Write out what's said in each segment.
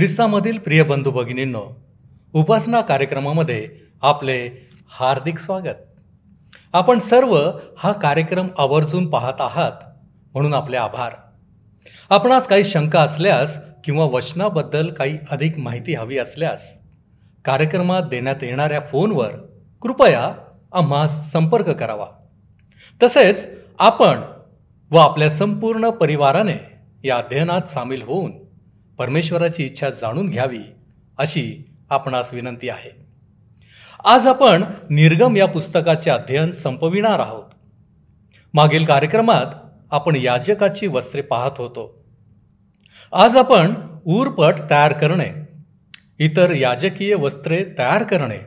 ख्रिस्तामधील प्रिय बंधू भगिनींनो उपासना कार्यक्रमामध्ये आपले हार्दिक स्वागत. आपण सर्व हा कार्यक्रम आवर्जून पाहत आहात म्हणून आपले आभार. आपणास काही शंका असल्यास किंवा वचनाबद्दल काही अधिक माहिती हवी असल्यास कार्यक्रमात देण्यात येणाऱ्या फोनवर कृपया आम्हास संपर्क करावा. तसेच आपण व आपल्या संपूर्ण परिवाराने या अध्ययनात सामील होऊन परमेश्वराची इच्छा जाणून घ्यावी अशी आपणास विनंती आहे. आज आपण निर्गम या पुस्तकाचे अध्ययन संपविणार आहोत. मागील कार्यक्रमात आपण याजकाची वस्त्रे पाहत होतो. आज आपण ऊरपट तयार करणे इतर याजकीय वस्त्रे तयार करणे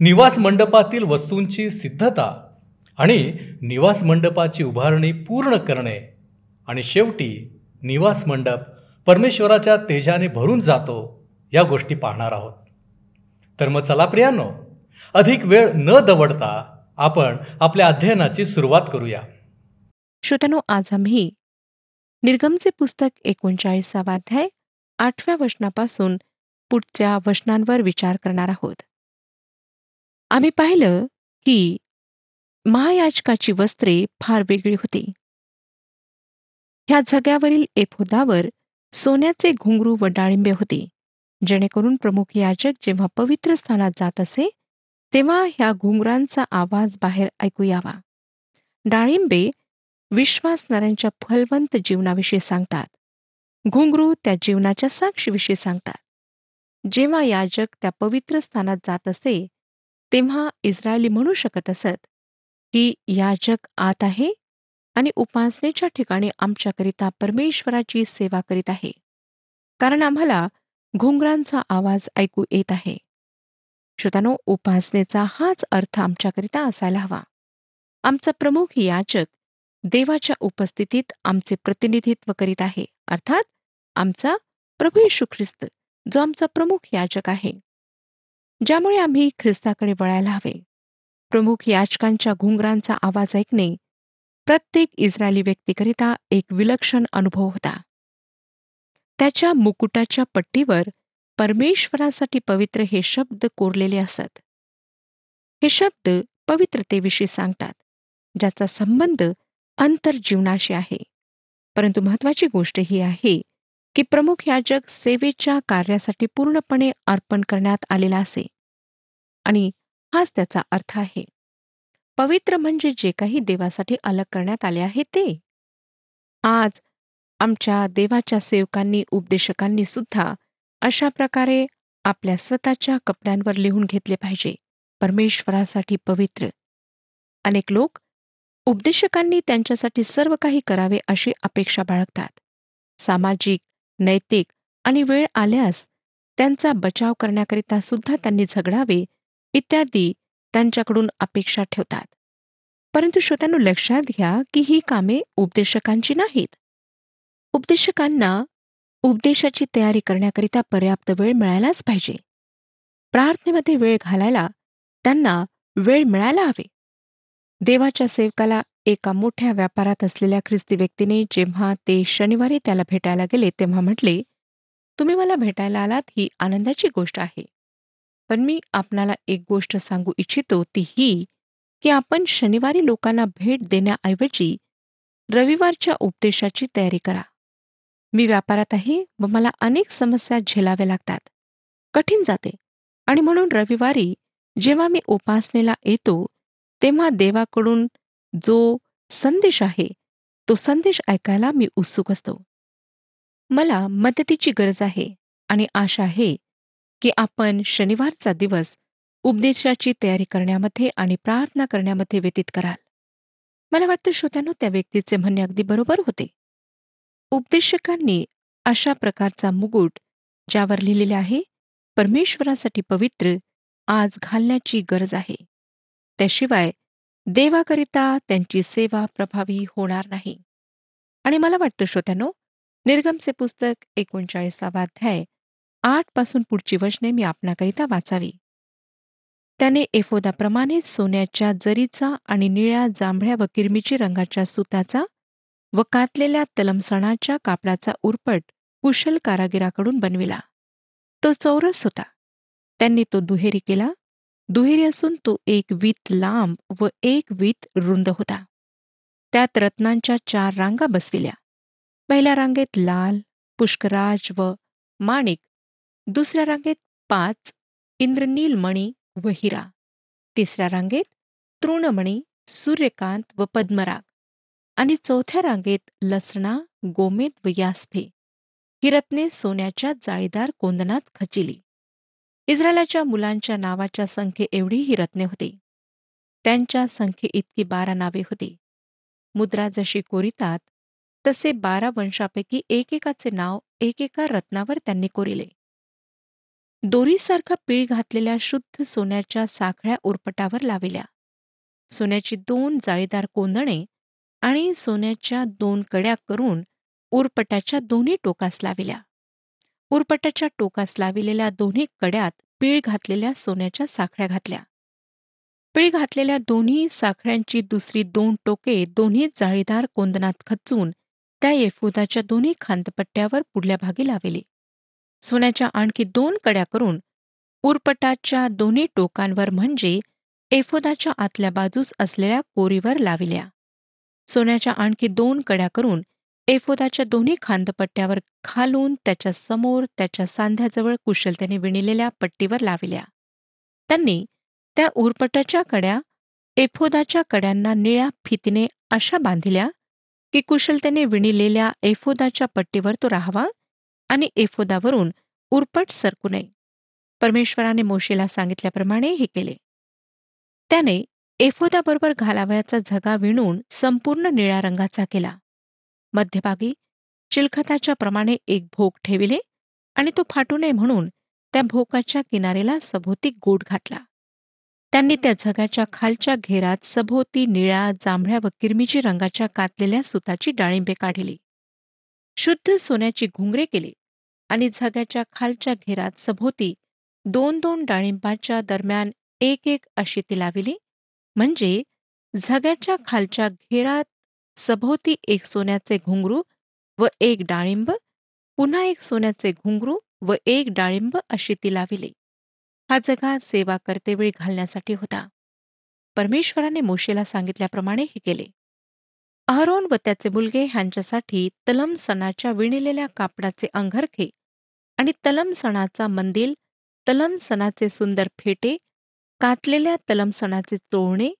निवास मंडपातील वस्तूंची सिद्धता आणि निवास मंडपाची उभारणी पूर्ण करणे आणि शेवटी निवास मंडप परमेश्वराच्या तेजाने भरून जातो या गोष्टी पाहणार आहोत. तर मग चला प्रियानो अधिक वेळ न दवडता आपण आपल्या अध्ययनाची सुरुवात करूया. श्रोतनो आज आम्ही निर्गमचे पुस्तक एकोणचाळीसावा अध्याय आठव्या वचनापासून पुढच्या वचनांवर विचार करणार आहोत. आम्ही पाहिलं की महायाचकाची वस्त्रे फार वेगळी होती. ह्या झग्यावरील एफोदावर सोन्याचे घुंगरू व डाळिंबे होते. जेणेकरून प्रमुख याजक जेव्हा पवित्र स्थानात जात असे तेव्हा ह्या घुंगरांचा आवाज बाहेर ऐकू यावा. डाळिंबे विश्वासणाऱ्यांच्या फलवंत जीवनाविषयी सांगतात. घुंगरू त्या जीवनाच्या साक्षीविषयी सांगतात. जेव्हा याजक त्या पवित्र स्थानात जात असे तेव्हा इस्रायली म्हणू शकत असत की याजक आत आहे आणि उपासनेच्या ठिकाणी आमच्याकरिता परमेश्वराची सेवा करीत आहे. कारण आम्हाला घुंगरांचा आवाज ऐकू येत आहे. श्रोतानो उपासनेचा हाच अर्थ आमच्याकरिता असायला हवा. आमचा प्रमुख याचक देवाच्या उपस्थितीत आमचे प्रतिनिधित्व करीत आहे. अर्थात आमचा प्रभू येशू ख्रिस्त जो आमचा प्रमुख याचक आहे. ज्यामुळे आम्ही ख्रिस्ताकडे वळायला हवे. प्रमुख याचकांच्या घुंगरांचा आवाज ऐकणे प्रत्येक इस्रायली व्यक्तीकरिता एक विलक्षण अनुभव होता. त्याच्या मुकुटाच्या पट्टीवर परमेश्वरासाठी पवित्र हे शब्द कोरलेले असत. हे शब्द पवित्रतेविषयी सांगतात ज्याचा संबंध अंतर्जीवनाशी आहे. परंतु महत्वाची गोष्ट ही आहे की प्रमुख याजक सेवेच्या कार्यासाठी पूर्णपणे अर्पण करण्यात आलेला असे. आणि हाच त्याचा अर्थ आहे. पवित्र म्हणजे जे काही देवासाठी अलग करण्यात आले आहे ते. आज आमच्या देवाच्या सेवकांनी उपदेशकांनी सुद्धा अशा प्रकारे आपल्या स्वतःच्या कपड्यांवर लिहून घेतले पाहिजे. परमेश्वरासाठी पवित्र. अनेक लोक उपदेशकांनी त्यांच्यासाठी सर्व काही करावे अशी अपेक्षा बाळगतात. सामाजिक नैतिक आणि वेळ आल्यास त्यांचा बचाव करण्याकरिता सुद्धा त्यांनी झगडावे इत्यादी त्यांच्याकडून अपेक्षा ठेवतात. परंतु श्रोत्यांनो लक्षात घ्या की ही कामे उपदेशकांची नाहीत. उपदेशकांना उपदेशाची तयारी करण्याकरिता पर्याप्त वेळ मिळायलाच पाहिजे. प्रार्थनेमध्ये वेळ घालायला त्यांना वेळ मिळायला हवे. देवाच्या सेवकाला एका मोठ्या व्यापारात असलेल्या ख्रिस्ती व्यक्तीने जेव्हा ते शनिवारी त्याला भेटायला गेले तेव्हा म्हटले तुम्ही मला भेटायला आलात ही आनंदाची गोष्ट आहे. पण मी आपणाला एक गोष्ट सांगू इच्छितो ती ही की आपण शनिवारी लोकांना भेट देण्याऐवजी रविवारच्या उपदेशाची तयारी करा. मी व्यापारात आहे व मला अनेक समस्या झेलाव्या लागतात. कठीण जाते आणि म्हणून रविवारी जेव्हा मी उपासनेला येतो तेव्हा देवाकडून जो संदेश आहे तो संदेश ऐकायला मी उत्सुक असतो. मला मदतीची गरज आहे आणि आशा आहे की आपण शनिवारचा दिवस उपदेशाची तयारी करण्यामध्ये आणि प्रार्थना करण्यामध्ये व्यतीत कराल. मला वाटतं श्रोत्यानो त्या व्यक्तीचे म्हणणे अगदी बरोबर होते. उपदेशकांनी अशा प्रकारचा मुकुट ज्यावर लिहिलेले आहे परमेश्वरासाठी पवित्र आज घालण्याची गरज आहे. त्याशिवाय देवाकरिता त्यांची सेवा प्रभावी होणार नाही. आणि मला वाटतं श्रोत्यानो निर्गमचे पुस्तक एकोणचाळीसावा अध्याय आठपासून पुढची वचने मी आपणाकरिता वाचावी. त्याने एफोदाप्रमाणे सोन्याच्या जरीचा आणि निळ्या जांभळ्या व किरमिची रंगाच्या सुताचा व कातलेल्या तलमसणाच्या कापडाचा उरपट कुशल कारागिराकडून बनविला. तो चौरस होता. त्यांनी तो दुहेरी केला. दुहेरी असून तो एक वीत लांब व एक वीत रुंद होता. त्यात रत्नांच्या चार रांगा बसविल्या. पहिल्या रांगेत लाल पुष्कराज व माणिक दुसऱ्या रांगेत पाच इंद्रनील मणी व हिरा. तिसऱ्या रांगेत तृणमणी सूर्यकांत व पद्मराग. आणि चौथ्या रांगेत लसणा गोमेद व यास्फे ही रत्ने सोन्याच्या जाळीदार कोंदणात खचिली. इस्रायलाच्या मुलांच्या नावाच्या संख्ये एवढी ही रत्ने होती. त्यांच्या संख्ये इतकी बारा नावे होती. मुद्रा जशी कोरितात तसे बारा वंशापैकी एकेकाचे नाव एकेका रत्नावर त्यांनी कोरिले. दोरीसारखा पीळ घातलेल्या शुद्ध सोन्याच्या साखळ्या उरपटावर लाविल्या. सोन्याची दोन जाळीदार कोंदणे आणि सोन्याच्या दोन कड्या करून उरपटाच्या दोन्ही टोकास लाविल्या. उरपटाच्या टोकास लाविलेल्या दोन्ही कड्यात पीळ घातलेल्या सोन्याच्या साखळ्या घातल्या. पीळ घातलेल्या दोन्ही साखळ्यांची दुसरी दोन टोके दोन्ही जाळीदार कोंदणात खचून त्या येफुदाच्या दोन्ही खांदपट्ट्यावर पुढल्या भागी लाविली. सोन्याच्या आणखी दोन कड्या करून उरपटाच्या दोन्ही टोकांवर म्हणजे एफोदाच्या आतल्या बाजूस असलेल्या कोरीवर लाविल्या. सोन्याच्या आणखी दोन कड्या करून एफोदाच्या दोन्ही खांदपट्ट्यावर खालून त्याच्यासमोर त्याच्या सांध्याजवळ कुशलतेने विणिलेल्या पट्टीवर लाविल्या. त्यांनी त्या उरपटाच्या कड्या एफोदाच्या कड्यांना निळ्या फितीने अशा बांधिल्या की कुशलतेने विणिलेल्या एफोदाच्या पट्टीवर तो राहावा आणि एफोदावरून उरपट सरकू नये. परमेश्वराने मोशेला सांगितल्याप्रमाणे हे केले. त्याने एफोदाबरोबर घालावयाचा झगा विणून संपूर्ण निळ्या रंगाचा केला. मध्यभागी चिलखताच्या प्रमाणे एक भोक ठेविले आणि तो फाटू नये म्हणून त्या भोकाच्या किनारेला सभोवती गोट घातला. त्यांनी त्या झगाच्या खालच्या घेरात सभोवती निळ्या जांभळ्या व किरमिजी रंगाच्या कातलेल्या सुताची डाळिंबे काढली. शुद्ध सोन्याची घुंगरे केले आणि झग्याच्या खालच्या घेरात सभोवती दोन दोन डाळिंबाच्या दरम्यान एक एक अशी ती लाविली. म्हणजे झग्याच्या खालच्या घेरात सभोवती एक सोन्याचे घुंगरू व एक डाळिंब पुन्हा एक सोन्याचे घुंगरू व एक डाळिंब अशी ती लाविली. हा जगा सेवा करतेवेळी घालण्यासाठी होता. परमेश्वराने मोशेला सांगितल्याप्रमाणे हे केले. अहरोन व त्याचे मुलगे ह्यांच्यासाठी तलम सणाच्या विणलेल्या कापडाचे अंगरखे आणि तलम सणाचा मंदिल तलम सणाचे सुंदर फेटे कातलेल्या तलम सणाचे चोळणे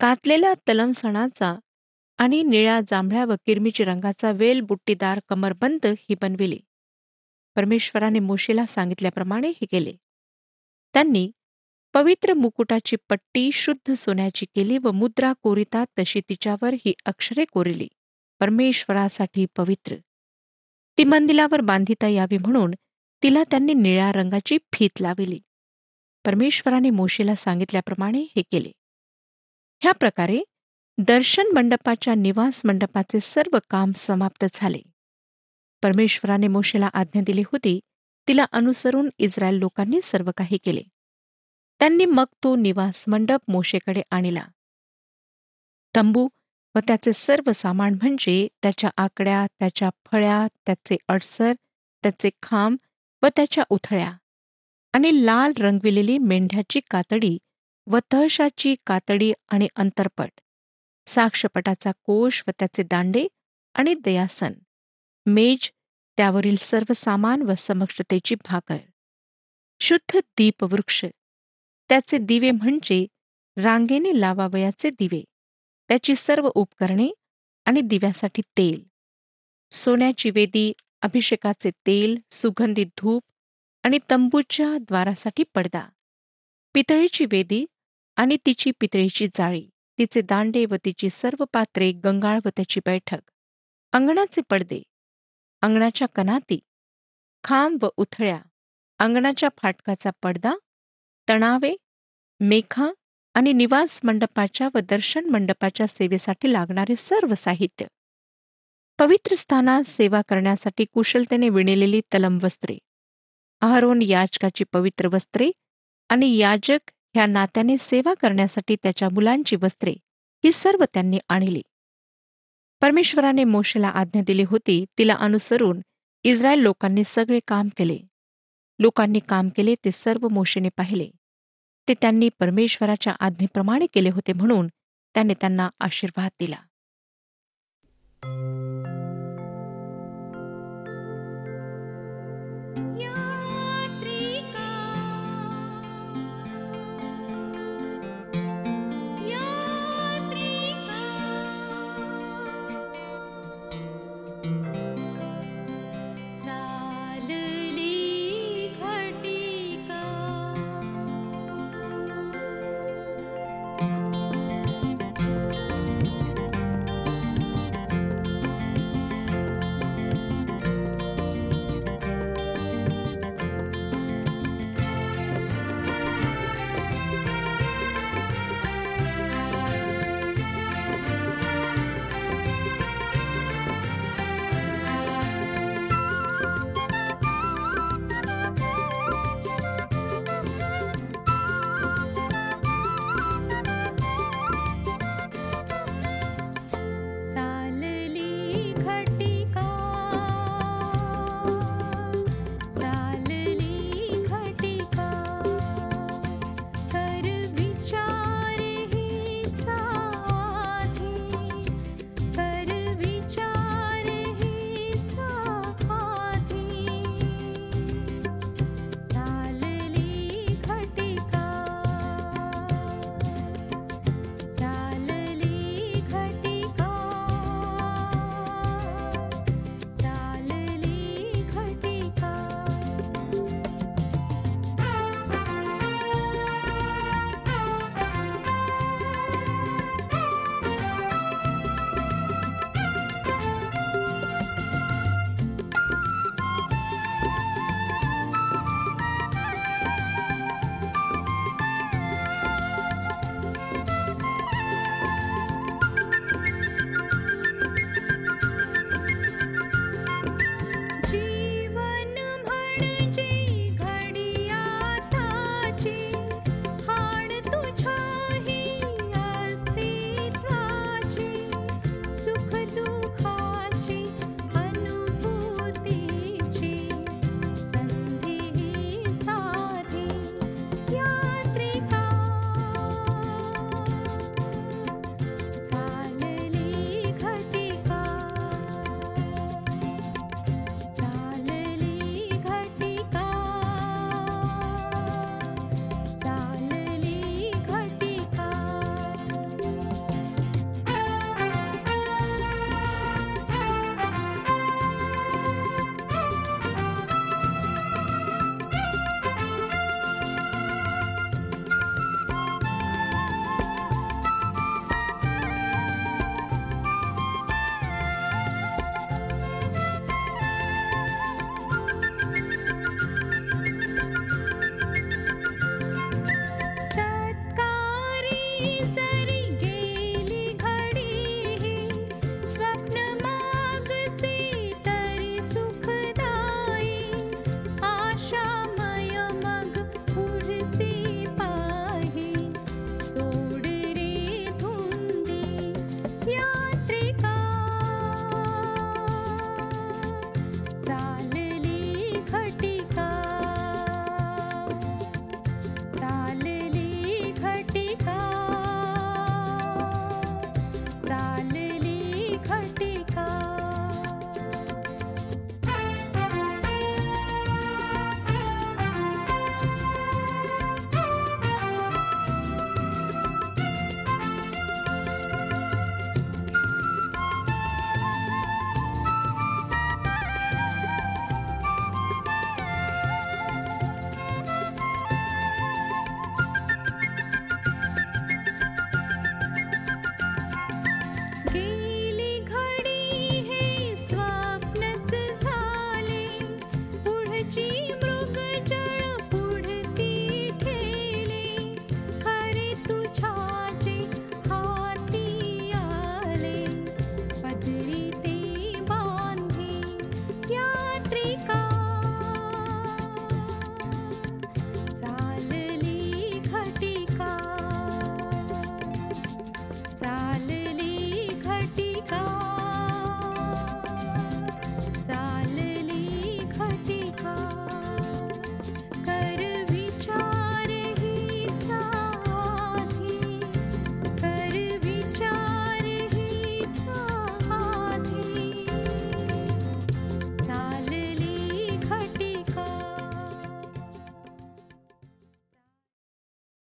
कातलेल्या तलम सणाचा आणि निळ्या जांभळ्या व किरमिची रंगाचा वेल बुट्टीदार कमरबंद ही बनविली. परमेश्वराने मोशीला सांगितल्याप्रमाणे हे केले. त्यांनी पवित्र मुकुटाची पट्टी शुद्ध सोन्याची केली व मुद्रा कोरिता तशी तिच्यावर ही अक्षरे कोरिली. परमेश्वरासाठी पवित्र. ती मंदिरावर बांधिता यावी म्हणून तिला त्यांनी निळ्या रंगाची फीत लाविली. परमेश्वराने मोशेला सांगितल्याप्रमाणे हे केले. ह्या प्रकारे दर्शन मंडपाच्या निवास मंडपाचे सर्व काम समाप्त झाले. परमेश्वराने मोशेला आज्ञा दिली होती तिला अनुसरून इस्रायल लोकांनी सर्व काही केले. त्यांनी मग तो निवास मंडप मोशेकडे आणला. तंबू व त्याचे सर्व सामान म्हणजे त्याच्या आकड्या त्याच्या फळ्या त्याचे अडसर त्याचे खांब व त्याच्या उथळ्या आणि लाल रंगविलेली मेंढ्याची कातडी व तहशाची कातडी आणि अंतरपट साक्षपटाचा कोश व त्याचे दांडे आणि दयासन मेज त्यावरील सर्व सामान व समक्षतेची भाकर शुद्ध दीपवृक्ष त्याचे दिवे म्हणजे रांगेने लावावयाचे दिवे. त्याची सर्व उपकरणे आणि दिव्यासाठी तेल. सोन्याची वेदी अभिषेकाचे तेल सुगंधित धूप आणि तंबूच्या द्वारासाठी पडदा. पितळीची वेदी आणि तिची पितळीची जाळी तिचे दांडे व तिची सर्व पात्रे गंगाळ व त्याची बैठक. अंगणाचे पडदे. अंगणाच्या कनाती. खांब व उथळ्या. अंगणाच्या फाटकाचा पडदा तणावे मेखा आणि निवास मंडपाच्या व दर्शन मंडपाच्या सेवेसाठी लागणारे सर्व साहित्य. पवित्र स्थानात सेवा करण्यासाठी कुशलतेने विणलेली तलम वस्त्रे अहरोन याचकाची पवित्र वस्त्रे आणि याजक ह्या नात्याने सेवा करण्यासाठी त्याच्या मुलांची वस्त्रे ही सर्व त्यांनी आणली. परमेश्वराने मोशेला आज्ञा दिली होती तिला अनुसरून इस्रायल लोकांनी सगळे काम केले. लोकांनी काम केले ते सर्व मोशेने पाहिले. ते त्यांनी परमेश्वराच्या आज्ञेप्रमाणे केले होते म्हणून त्याने त्यांना आशीर्वाद दिला.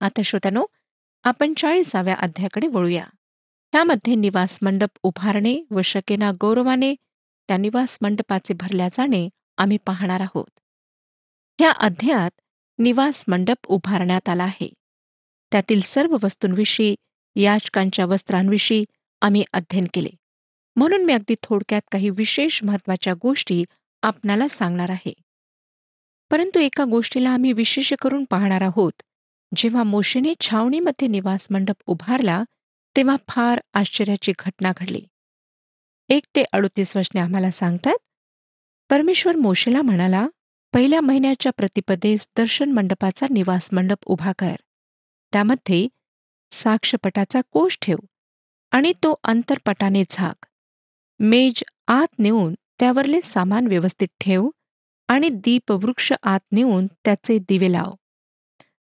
आता श्रोत्यानो आपण चाळीसाव्या अध्यायाकडे वळूया. त्यामध्ये निवास मंडप उभारणे व शकेना गौरवाने त्या निवास मंडपाचे भरल्या जाणे आम्ही पाहणार आहोत. ह्या अध्यायात निवास मंडप उभारण्यात आला आहे. त्यातील सर्व वस्तूंविषयी याचकांच्या वस्त्रांविषयी आम्ही अध्ययन केले. म्हणून मी अगदी थोडक्यात काही विशेष महत्त्वाच्या गोष्टी आपणाला सांगणार आहे. परंतु एका गोष्टीला आम्ही विशेष करून पाहणार आहोत. जेव्हा मोशेने छावणीमध्ये निवास मंडप उभारला तेव्हा फार आश्चर्याची घटना घडली. एक ते अडुतीस वचने आम्हाला सांगतात परमेश्वर मोशेला म्हणाला पहिल्या महिन्याच्या प्रतिपदेस दर्शन मंडपाचा निवास मंडप उभा कर. त्यामध्ये साक्षपटाचा कोष ठेव आणि तो अंतरपटाने झाक. मेज आत नेऊन त्यावरले सामान व्यवस्थित ठेव आणि दीपवृक्ष आत नेऊन त्याचे दिवे लाव.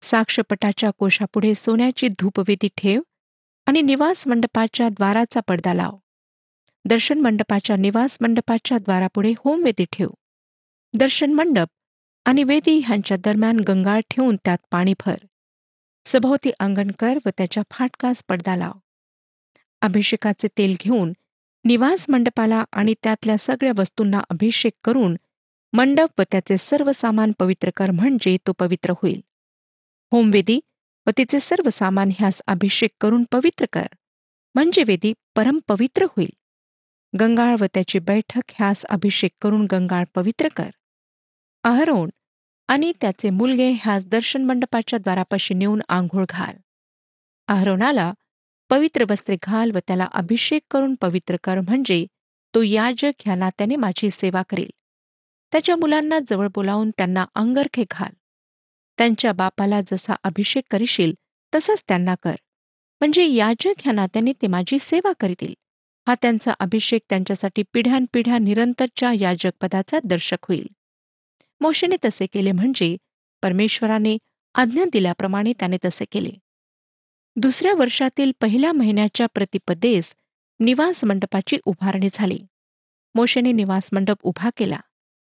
साक्षपटाच्या कोशापुढे सोन्याची धूपवेदी ठेव आणि निवास मंडपाच्या द्वाराचा पडदा लाव. दर्शन मंडपाच्या निवास मंडपाच्या द्वारापुढे होमवेदी ठेव. दर्शन मंडप आणि वेदी ह्यांच्या दरम्यान गंगाळ ठेवून त्यात पाणी भर. सभोवती अंगण कर व त्याच्या फाटकास पडदा लाव. अभिषेकाचे तेल घेऊन निवास मंडपाला आणि त्यातल्या सगळ्या वस्तूंना अभिषेक करून मंडप व त्याचे सर्व सामान पवित्र कर म्हणजे तो पवित्र होईल. होमवेदी व तिचे सर्व सामान ह्यास अभिषेक करून पवित्र कर. म्हणजे वेदी परमपवित्र होईल. गंगाळ व त्याची बैठक ह्यास अभिषेक करून गंगाळ पवित्र कर. अहरोण आणि त्याचे मुलगे ह्यास दर्शन मंडपाच्या द्वारापाशी नेऊन आंघोळ घाल. अहरोणाला पवित्र वस्त्रे घाल व त्याला अभिषेक करून पवित्र कर म्हणजे तो याजक ह्या नात्याने माझी सेवा करेल. त्याच्या मुलांना जवळ बोलावून त्यांना अंगरखे घाल. त्यांच्या बापाला जसा अभिषेक करशील तसंच त्यांना कर. म्हणजे याजक ह्या नात्याने ते माझी सेवा करतील. हा त्यांचा अभिषेक त्यांच्यासाठी पिढ्यानपिढ्या निरंतरच्या याजकपदाचा दर्शक होईल. मोशेने तसे केले म्हणजे परमेश्वराने आज्ञा दिल्याप्रमाणे त्याने तसे केले. दुसऱ्या वर्षातील पहिल्या महिन्याच्या प्रतिपदेस निवास मंडपाची उभारणी झाली. मोशेने निवास मंडप उभा केला.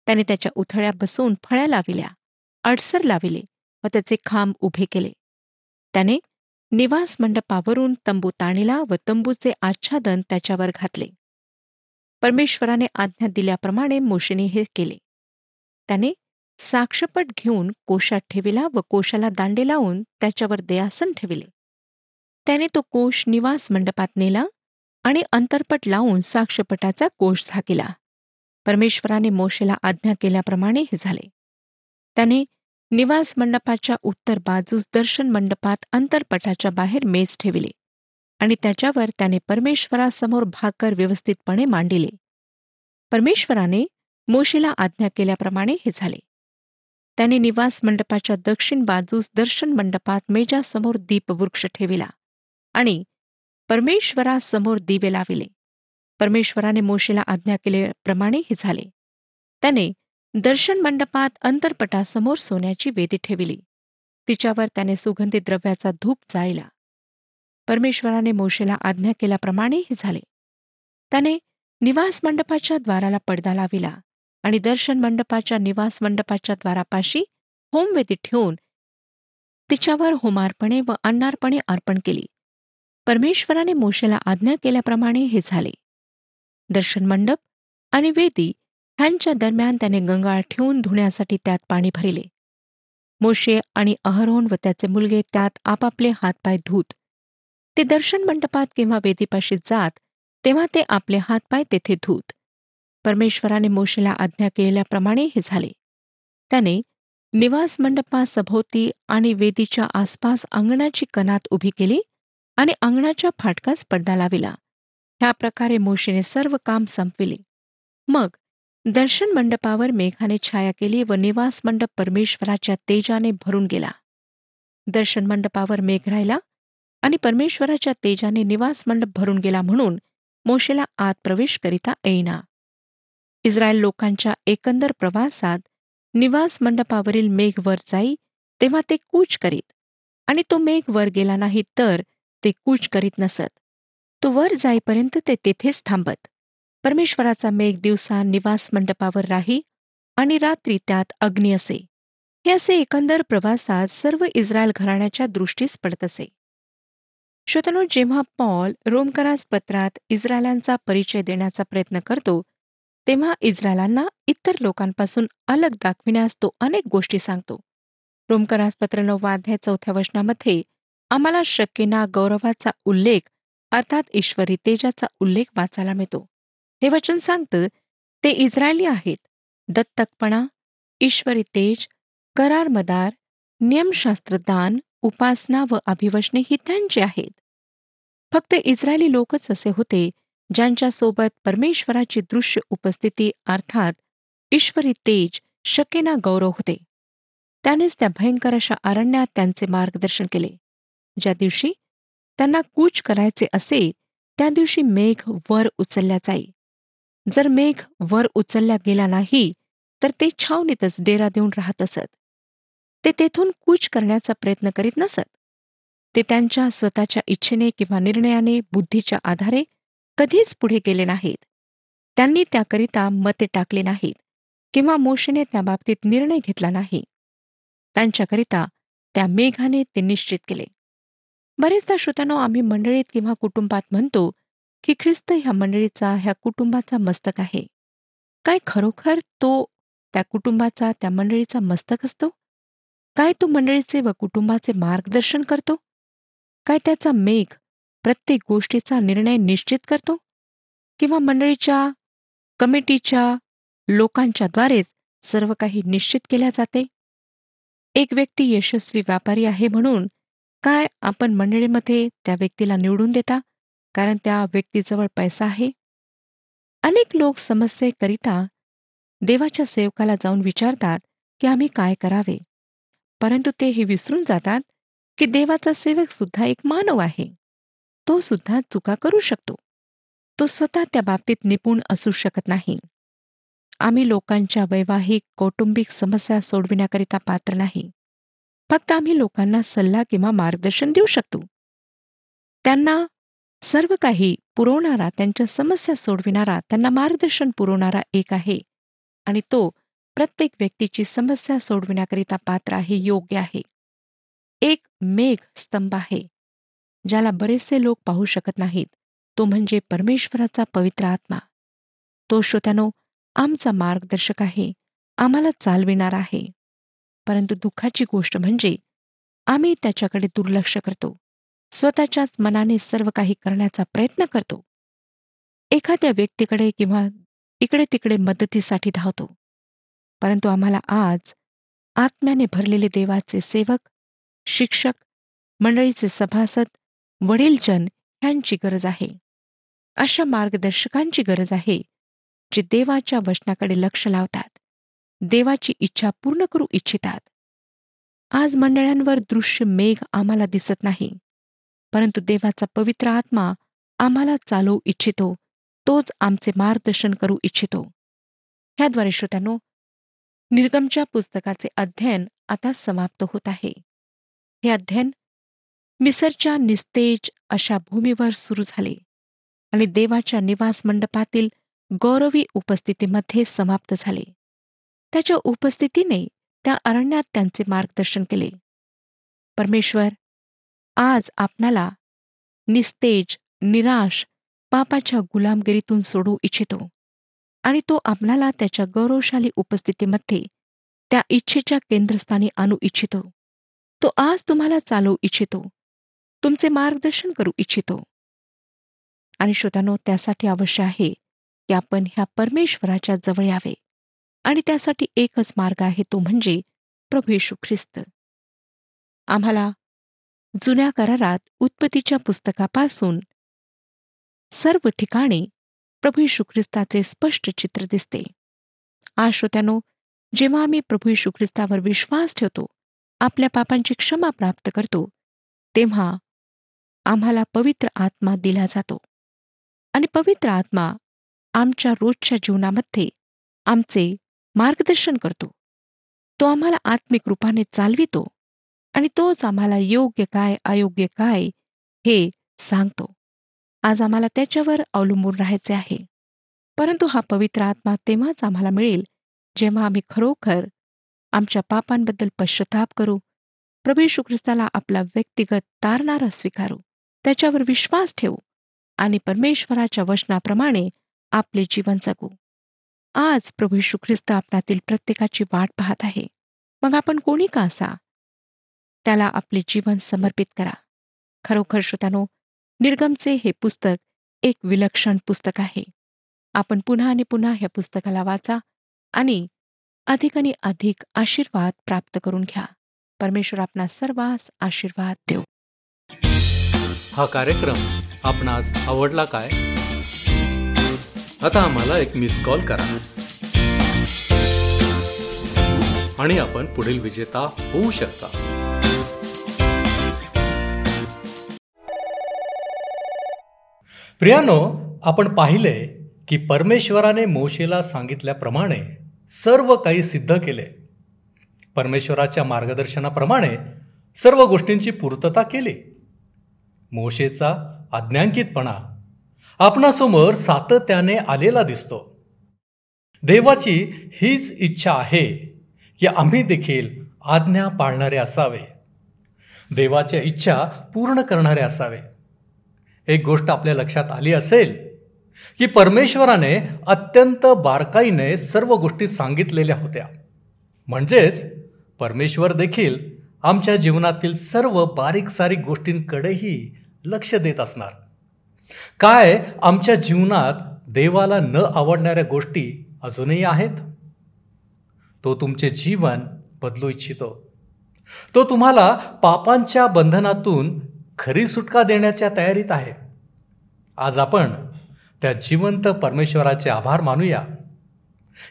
त्याने त्याच्या उथळ्या बसून फळ्या लाविल्या अडसर लाविले. व त्याचे खांब उभे केले. त्याने निवास मंडपावरून तंबू ताणिला व तंबूचे आच्छादन त्याच्यावर घातले. परमेश्वराने आज्ञा दिल्याप्रमाणे मोशेने हे केले. त्याने साक्षपट घेऊन कोशात ठेविला व कोशाला दांडे लावून त्याच्यावर दयासन ठेविले. त्याने तो कोश निवास मंडपात नेला आणि अंतरपट लावून साक्षपटाचा कोश झाकिला. परमेश्वराने मोशेला आज्ञा केल्याप्रमाणे हे झाले. त्याने निवास मंडपाच्या उत्तर बाजूस दर्शन मंडपात अंतरपटाच्या बाहेर मेज ठेविले आणि त्याच्यावर त्याने परमेश्वरासमोर भाकर व्यवस्थितपणे मांडिले. परमेश्वराने मोशीला आज्ञा केल्याप्रमाणे हे झाले. त्याने निवास मंडपाच्या दक्षिण बाजूस दर्शन मंडपात मेजासमोर दीपवृक्ष ठेविला आणि परमेश्वरासमोर दिवे लाविले. परमेश्वराने मोशीला आज्ञा केल्याप्रमाणे हे झाले. त्याने दर्शन मंडपात अंतरपटासमोर सोन्याची वेदी ठेविली. तिच्यावर त्याने सुगंधी द्रव्याचा धूप जाळला. परमेश्वराने मोशेला आज्ञा केल्याप्रमाणे हे झाले. त्याने निवास मंडपाच्या द्वाराला पडदा लाविला आणि दर्शन मंडपाच्या निवास मंडपाच्या द्वारापाशी होमवेदी ठेवून तिच्यावर होमार्पणे व अन्नार्पणे अर्पण केली. परमेश्वराने मोशेला आज्ञा केल्याप्रमाणे हे झाले. दर्शन मंडप आणि वेदी ह्यांच्या दरम्यान त्याने गंगाळ ठेवून धुण्यासाठी त्यात पाणी भरिले. मोशे आणि अहरोन व त्याचे मुलगे त्यात आपापले हातपाय धूत. ते दर्शन मंडपात किंवा वेदीपाशी जात तेव्हा ते आपले हातपाय तेथे धूत. परमेश्वराने मोशेला आज्ञा केल्याप्रमाणे हे झाले. त्याने निवास मंडपासभोवती आणि वेदीच्या आसपास अंगणाची कनात उभी केली आणि अंगणाच्या फाटकास पडदा लाविला. ह्या प्रकारे मोशेने सर्व काम संपविले. मग दर्शन मंडपावर मेघाने छाया केली व निवास मंडप परमेश्वराच्या तेजाने भरून गेला. दर्शन मंडपावर मेघ राहिला आणि परमेश्वराच्या तेजाने निवास मंडप भरून गेला म्हणून मोशेला आत प्रवेश करिता येईना. इस्रायल लोकांच्या एकंदर प्रवासात निवास मंडपावरील मेघ वर जाई तेव्हा ते कूच करीत आणि तो मेघ वर गेला नाही तर ते कूच करीत नसत. तो वर जाईपर्यंत ते तेथेच थांबत. परमेश्वराचा मेघ दिवसा निवास मंडपावर राही आणि रात्री त्यात अग्नी असे. हे असे एकंदर प्रवासात सर्व इस्रायल घराण्याच्या दृष्टीस पडत असे. श्रोतनो जेव्हा पॉल रोमकरास पत्रात इस्रायलांचा परिचय देण्याचा प्रयत्न करतो तेव्हा इस्रायलांना इतर लोकांपासून अलग दाखविण्यास तो अनेक गोष्टी सांगतो. रोमकरास पत्र नववाध्याय चौथ्या वचनामध्ये आम्हाला शक्यना गौरवाचा उल्लेख अर्थात ईश्वरी तेजाचा उल्लेख वाचायला मिळतो. हे वचन सांगतं ते इस्रायली आहेत. दत्तकपणा ईश्वरी तेज करार मदार उपासना व अभिवचने ही त्यांची आहेत. फक्त इस्रायली लोकच असे होते ज्यांच्या सोबत परमेश्वराची दृश्य उपस्थिती अर्थात ईश्वरी तेज शकेना गौरव होते. त्यानेच त्या भयंकर अशा अरण्यात त्यांचे मार्गदर्शन केले. ज्या दिवशी त्यांना कूच करायचे असे त्या दिवशी मेघ वर उचलल्या जाई. जर मेघ वर उचलला गेला नाही तर ते छावणीतच डेरा देऊन राहत असत. ते तेथून कूच करण्याचा प्रयत्न करीत नसत. ते त्यांच्या स्वतःच्या इच्छेने किंवा निर्णयाने बुद्धीच्या आधारे कधीच पुढे गेले नाहीत. त्यांनी त्याकरिता मते टाकले नाहीत किंवा मोशेने त्या बाबतीत निर्णय घेतला नाही. त्यांच्याकरिता त्या मेघाने ते निश्चित केले. बरेचदा श्रोत्यानो आम्ही मंडळीत किंवा कुटुंबात म्हणतो की ख्रिस्त ह्या मंडळीचा ह्या कुटुंबाचा मस्तक आहे? काय खरोखर तो त्या कुटुंबाचा त्या मंडळीचा मस्तक असतो? काय तो मंडळीचे व कुटुंबाचे मार्गदर्शन करतो? काय त्याचा मेघ प्रत्येक गोष्टीचा निर्णय निश्चित करतो? किंवा मंडळीच्या कमिटीच्या लोकांच्याद्वारेच सर्व काही निश्चित केल्या जाते? एक व्यक्ती यशस्वी व्यापारी आहे म्हणून काय आपण मंडळीमध्ये त्या व्यक्तीला निवडून देता? कारण त्या व्यक्तीजवळ पैसा आहे. अनेक लोक समस्येकरिता देवाच्या सेवकाला जाऊन विचारतात की आम्ही काय करावे? परंतु ते हे विसरून जातात की देवाचा सेवक सुद्धा एक मानव आहे. तो सुद्धा चुका करू शकतो. तो स्वतः त्या बाबतीत निपुण असू शकत नाही. आम्ही लोकांच्या वैवाहिक कौटुंबिक समस्या सोडविण्याकरिता पात्र नाही. फक्त आम्ही लोकांना सल्ला किंवा मार्गदर्शन देऊ शकतो. त्यांना सर्व काही पुरवणारा त्यांच्या समस्या सोडविणारा त्यांना मार्गदर्शन पुरवणारा एक आहे. आणि तो प्रत्येक व्यक्तीची समस्या सोडविण्याकरिता पात्र आहे योग्य आहे. एक मेघ स्तंभ आहे ज्याला बरेचसे लोक पाहू शकत नाहीत. तो म्हणजे परमेश्वराचा पवित्र आत्मा. तो श्रोत्यानो आमचा मार्गदर्शक आहे आम्हाला चालविणार आहे. परंतु दुःखाची गोष्ट म्हणजे आम्ही त्याच्याकडे दुर्लक्ष करतो. स्वतःच्याच मनाने सर्व काही करण्याचा प्रयत्न करतो. एखाद्या व्यक्तीकडे किंवा इकडे तिकडे मदतीसाठी धावतो. परंतु आम्हाला आज आत्म्याने भरलेले देवाचे सेवक शिक्षक मंडळीचे सभासद वडीलजन ह्यांची गरज आहे. अशा मार्गदर्शकांची गरज आहे जे देवाच्या वचनाकडे लक्ष लावतात. देवाची इच्छा पूर्ण करू इच्छितात. आज मंडळांवर दृश्य मेघ आम्हाला दिसत नाही. परंतु देवाचा पवित्र आत्मा आम्हाला चालवू इच्छितो तोच आमचे मार्गदर्शन करू इच्छितो. ह्याद्वारे श्रोत्यानो निर्गमच्या पुस्तकाचे अध्ययन आता समाप्त होत आहे. हे अध्ययन मिसरच्या निस्तेज अशा भूमीवर सुरू झाले आणि देवाच्या निवास मंडपातील गौरवी उपस्थितीमध्ये समाप्त झाले. त्याच्या उपस्थितीने त्या अरण्यात त्यांचे मार्गदर्शन केले. परमेश्वर आज आपणाला निस्तेज निराश पापाच्या गुलामगिरीतून सोडू इच्छितो. आणि तो आपणाला त्याच्या गौरवशाली उपस्थितीमध्ये त्या इच्छेच्या केंद्रस्थानी आणू इच्छितो. तो आज तुम्हाला चालवू इच्छितो. तुमचे मार्गदर्शन करू इच्छितो. आणि श्रोतानो त्यासाठी अवश्य आहे की आपण ह्या परमेश्वराच्या जवळ यावे. आणि त्यासाठी एकच मार्ग आहे तो म्हणजे प्रभू येशू ख्रिस्त. आम्हाला जुन्या करारात उत्पत्तीच्या पुस्तकापासून सर्व ठिकाणी प्रभू यशू ख्रिस्ताचे स्पष्ट चित्र दिसते. आश्रोत्यानो जेव्हा आम्ही प्रभू यशू ख्रिस्तावर विश्वास ठेवतो आपल्या पापांची क्षमा प्राप्त करतो तेव्हा आम्हाला पवित्र आत्मा दिला जातो. आणि पवित्र आत्मा आमच्या रोजच्या जीवनामध्ये आमचे मार्गदर्शन करतो. तो आम्हाला आत्मिक रूपाने चालवितो. आणि तोच आम्हाला योग्य काय अयोग्य काय हे सांगतो. आज आम्हाला त्याच्यावर अवलंबून राहायचे आहे. परंतु हा पवित्र आत्मा तेव्हाच आम्हाला मिळेल जेव्हा आम्ही खरोखर आमच्या पापांबद्दल पश्चाताप करू प्रभू ख्रिस्ताला आपला व्यक्तिगत तारणारा स्वीकारू त्याच्यावर विश्वास ठेवू आणि परमेश्वराच्या वचनाप्रमाणे आपले जीवन जगू. आज प्रभू ख्रिस्त आपणातील प्रत्येकाची वाट पाहत आहे. मग आपण कोणी का असा? त्याला आपले जीवन समर्पित करा. खरोखर श्रोतानो निर्गमचे हे पुस्तक एक विलक्षण पुस्तक आहे. आपण पुन्हा आणि पुन्हा ह्या पुस्तकाला वाचा आणि अधिक आणि अधिक आशीर्वाद प्राप्त करून घ्या. परमेश्वर आपणा सर्वांस आशीर्वाद देऊ. हा कार्यक्रम आपणास आवडला काय? आता आम्हाला एक मिस कॉल करा. आणि आपण पुढील विजेता होऊ शकता. प्रियानो आपण पाहिले की परमेश्वराने मोशेला सांगितल्याप्रमाणे सर्व काही सिद्ध केले. परमेश्वराच्या मार्गदर्शनाप्रमाणे सर्व गोष्टींची पूर्तता केली. मोशेचा आज्ञांकितपणा आपणासमोर सातत्याने आलेला दिसतो. देवाची हीच इच्छा आहे की आम्ही देखील आज्ञा पाळणारे असावे. देवाच्या इच्छा पूर्ण करणारे असावे. एक गोष्ट आपल्या लक्षात आली असेल की परमेश्वराने अत्यंत बारकाईने सर्व गोष्टी सांगितलेल्या होत्या. म्हणजेच परमेश्वर देखील आमच्या जीवनातील सर्व बारीक सारीक गोष्टींकडेही लक्ष देत असणार. काय आमच्या जीवनात देवाला न आवडणाऱ्या गोष्टी अजूनही आहेत? तो तुमचे जीवन बदलू इच्छितो. तो तुम्हाला पापांच्या बंधनातून खरी सुटका देण्याच्या तयारीत आहे. आज आपण त्या जिवंत परमेश्वराचे आभार मानूया.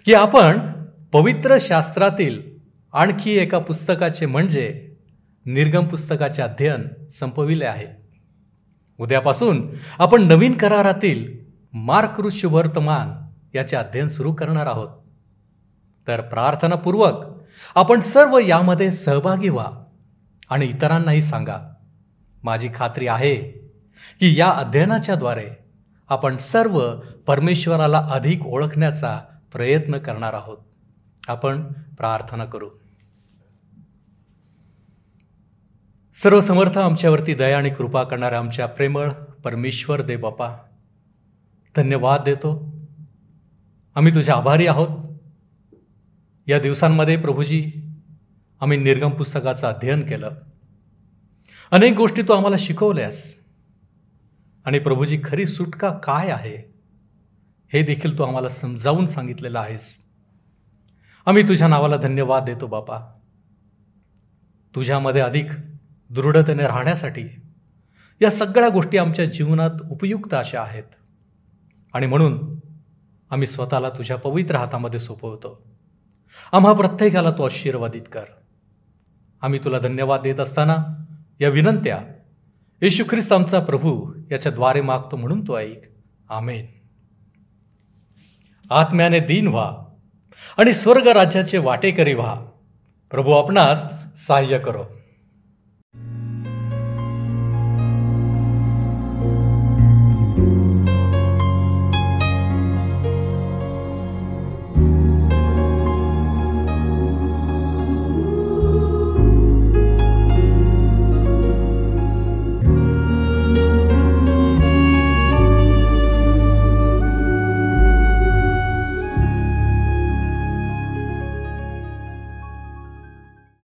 की आपण पवित्र शास्त्रातील आणखी एका पुस्तकाचे म्हणजे निर्गम पुस्तकाचे अध्ययन संपविले आहे. उद्यापासून आपण नवीन करारातील मार्क शुभवर्तमान याचे अध्ययन सुरू करणार आहोत. तर प्रार्थनापूर्वक आपण सर्व यामध्ये सहभागी व्हा आणि इतरांनाही सांगा. माझी खात्री आहे की या अध्ययनाच्याद्वारे आपण सर्व परमेश्वराला अधिक ओळखण्याचा प्रयत्न करणार आहोत. आपण प्रार्थना करू. सर्व समर्थ आमच्यावरती दया आणि कृपा करणाऱ्या आमच्या प्रेमळ परमेश्वर दे बापा धन्यवाद देतो. आम्ही तुझे आभारी आहोत. या दिवसांमध्ये प्रभूजी आम्ही निर्गम पुस्तकाचं अध्ययन केलं. अनेक गोष्टी तू आम्हाला शिकवल्यास. आणि प्रभूजी खरी सुटका काय आहे? हे देखील तू आम्हाला समजावून सांगितलेलं आहेस. आम्ही तुझ्या नावाला धन्यवाद देतो बापा. तुझ्यामध्ये अधिक दृढतेने राहण्यासाठी या सगळ्या गोष्टी आमच्या जीवनात उपयुक्त अशा आहेत. आणि म्हणून आम्ही स्वतःला तुझ्या पवित्र हातामध्ये सोपवतो. आम्हा प्रत्येकाला तू आशीर्वादित कर. आम्ही तुला धन्यवाद देत असताना या विनंत्या. येशू ख्रिस्त आमचा प्रभू याच्याद्वारे मागतो म्हणून तो ऐक. आमेन. आत्म्याने दीन व्हा आणि स्वर्ग राज्याचे वाटेकरी व्हा. प्रभू आपणास सहाय्य करो.